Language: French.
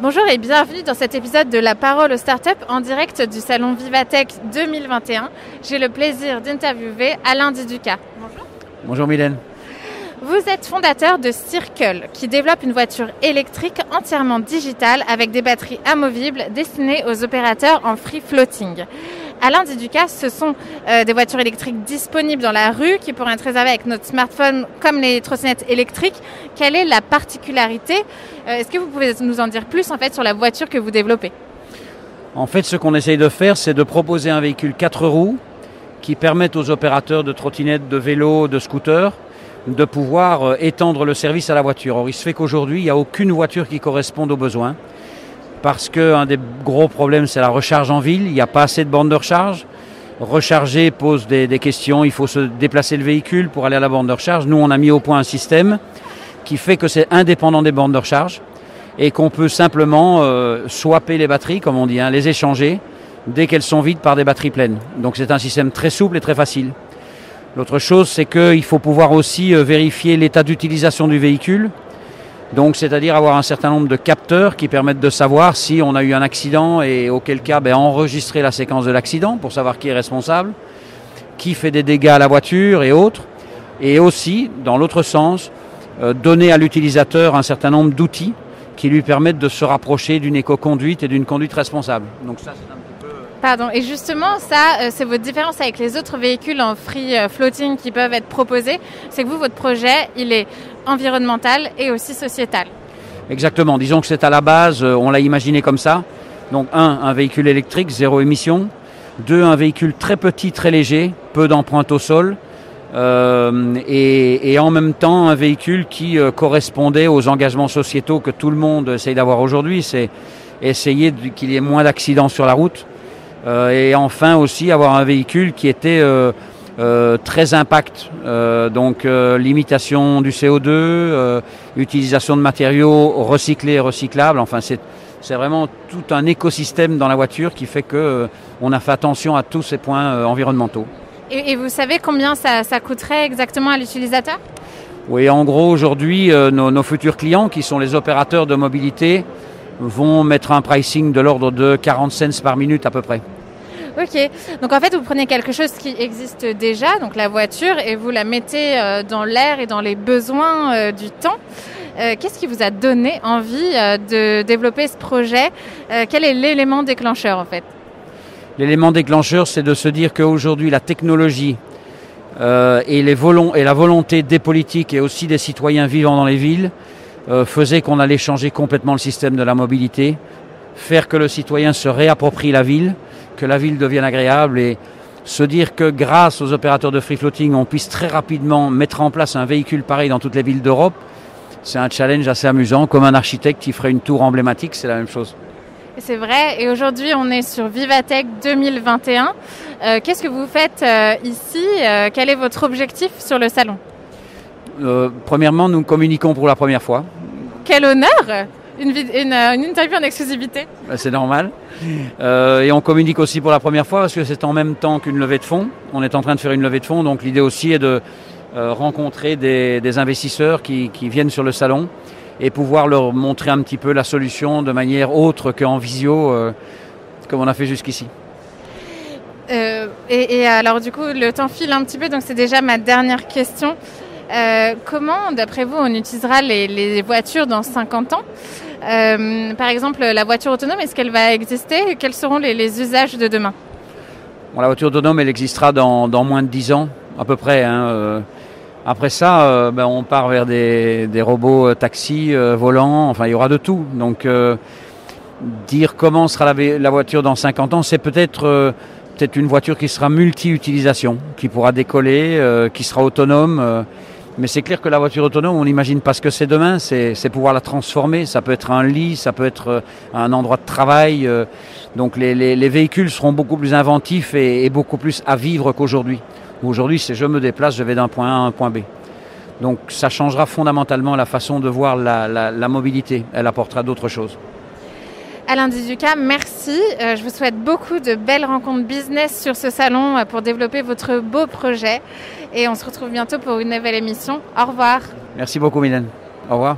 Bonjour et bienvenue dans cet épisode de La Parole aux startups en direct du salon Vivatech 2021. J'ai le plaisir d'interviewer Alain Diduca. Bonjour. Bonjour Mylène. Vous êtes fondateur de Circle, qui développe une voiture électrique entièrement digitale avec des batteries amovibles destinées aux opérateurs en free floating. Alain Diduca, ce sont euh, des voitures électriques disponibles dans la rue qui pourraient être réservées avec notre smartphone comme les trottinettes électriques. Quelle est la particularité? Euh, Est-ce que vous pouvez nous en dire plus en fait sur la voiture que vous développez? En fait, ce qu'on essaye de faire, c'est de proposer un véhicule 4 roues qui permette aux opérateurs de trottinettes, de vélos, de scooters de pouvoir euh, étendre le service à la voiture. Or, il se fait qu'aujourd'hui, il n'y a aucune voiture qui corresponde aux besoins parce qu'un des gros problèmes, c'est la recharge en ville. Il n'y a pas assez de bornes de recharge. Recharger pose des, questions. Il faut se déplacer le véhicule pour aller à la borne de recharge. Nous, on a mis au point un système qui fait que c'est indépendant des bornes de recharge et qu'on peut simplement euh, swapper les batteries, comme on dit, hein, les échanger dès qu'elles sont vides par des batteries pleines. Donc c'est un système très souple et très facile. L'autre chose, c'est qu'il faut pouvoir aussi euh, vérifier l'état d'utilisation du véhicule donc, c'est-à-dire avoir un certain nombre de capteurs qui permettent de savoir si on a eu un accident et auquel cas ben, enregistrer la séquence de l'accident pour savoir qui est responsable, qui fait des dégâts à la voiture et autres. Et aussi, dans l'autre sens, euh, donner à l'utilisateur un certain nombre d'outils qui lui permettent de se rapprocher d'une éco-conduite et d'une conduite responsable. Pardon, et justement, ça, euh, c'est votre différence avec les autres véhicules en free euh, floating qui peuvent être proposés, c'est que vous, votre projet, il est environnementale et aussi sociétale. Exactement, disons que c'est à la base, euh, on l'a imaginé comme ça. Donc un, un véhicule électrique, zéro émission. Deux, un véhicule très petit, très léger, peu d'empreintes au sol. Et, en même temps un véhicule qui correspondait aux engagements sociétaux que tout le monde essaye d'avoir aujourd'hui, c'est essayer qu'il y ait moins d'accidents sur la route. Et enfin aussi avoir un véhicule qui était euh, très impact, euh, donc euh, limitation du CO2, utilisation de matériaux recyclés et recyclables. Enfin, c'est c'est vraiment tout un écosystème dans la voiture qui fait que on a fait attention à tous ces points environnementaux. Et, vous savez combien ça, ça coûterait exactement à l'utilisateur? Oui, en gros, aujourd'hui, nos, nos, futurs clients, qui sont les opérateurs de mobilité, vont mettre un pricing de l'ordre de 40 cents par minute à peu près. Ok, donc en fait vous prenez quelque chose qui existe déjà, donc la voiture, et vous la mettez euh, dans l'air et dans les besoins euh, du temps. Euh, qu'est-ce qui vous a donné envie de développer ce projet? Quel est l'élément déclencheur en fait? L'élément déclencheur, c'est de se dire qu'aujourd'hui la technologie et, les et la volonté des politiques et aussi des citoyens vivant dans les villes faisait qu'on allait changer complètement le système de la mobilité, faire que le citoyen se réapproprie la ville, que la ville devienne agréable et se dire que grâce aux opérateurs de free floating, on puisse très rapidement mettre en place un véhicule pareil dans toutes les villes d'Europe, c'est un challenge assez amusant. Comme un architecte qui ferait une tour emblématique, c'est la même chose. C'est vrai. Et aujourd'hui, on est sur Vivatech 2021. Euh, qu'est-ce que vous faites euh, ici? Euh, Quel est votre objectif sur le salon? Premièrement, nous communiquons pour la première fois. Quel honneur une, euh, une, interview en exclusivité. Bah, c'est normal. Euh, et on communique aussi pour la première fois parce que c'est en même temps qu'une levée de fonds. On est en train de faire une levée de fonds, donc l'idée aussi est de euh, rencontrer des, investisseurs qui, viennent sur le salon et pouvoir leur montrer un petit peu la solution de manière autre qu'en visio, comme on a fait jusqu'ici. Et, alors du coup, le temps file un petit peu, donc c'est déjà ma dernière question. Comment, d'après vous, on utilisera les, voitures dans 50 ans euh, par exemple, la voiture autonome, est-ce qu'elle va exister Quels seront les, usages de demain La voiture autonome, elle existera dans, moins de 10 ans, à peu près. Hein, euh. Après ça, euh, ben, on part vers des, robots taxis, volants, enfin il y aura de tout. Donc dire comment sera la, la, voiture dans 50 ans, c'est peut-être peut-être une voiture qui sera multi-utilisation, qui pourra décoller, qui sera autonome. Mais c'est clair que la voiture autonome, on n'imagine pas ce que c'est demain, c'est pouvoir la transformer. Ça peut être un lit, ça peut être euh, un endroit de travail. Euh. Donc les, véhicules seront beaucoup plus inventifs et, beaucoup plus à vivre qu'aujourd'hui. Aujourd'hui, c'est je me déplace, je vais d'un point A à un point B. Donc ça changera fondamentalement la façon de voir la mobilité. Elle apportera d'autres choses. Alain Dizuka, merci. Euh, je vous souhaite beaucoup de belles rencontres business sur ce salon euh, pour développer votre beau projet. Et on se retrouve bientôt pour une nouvelle émission. Au revoir. Merci beaucoup, Mylène. Au revoir.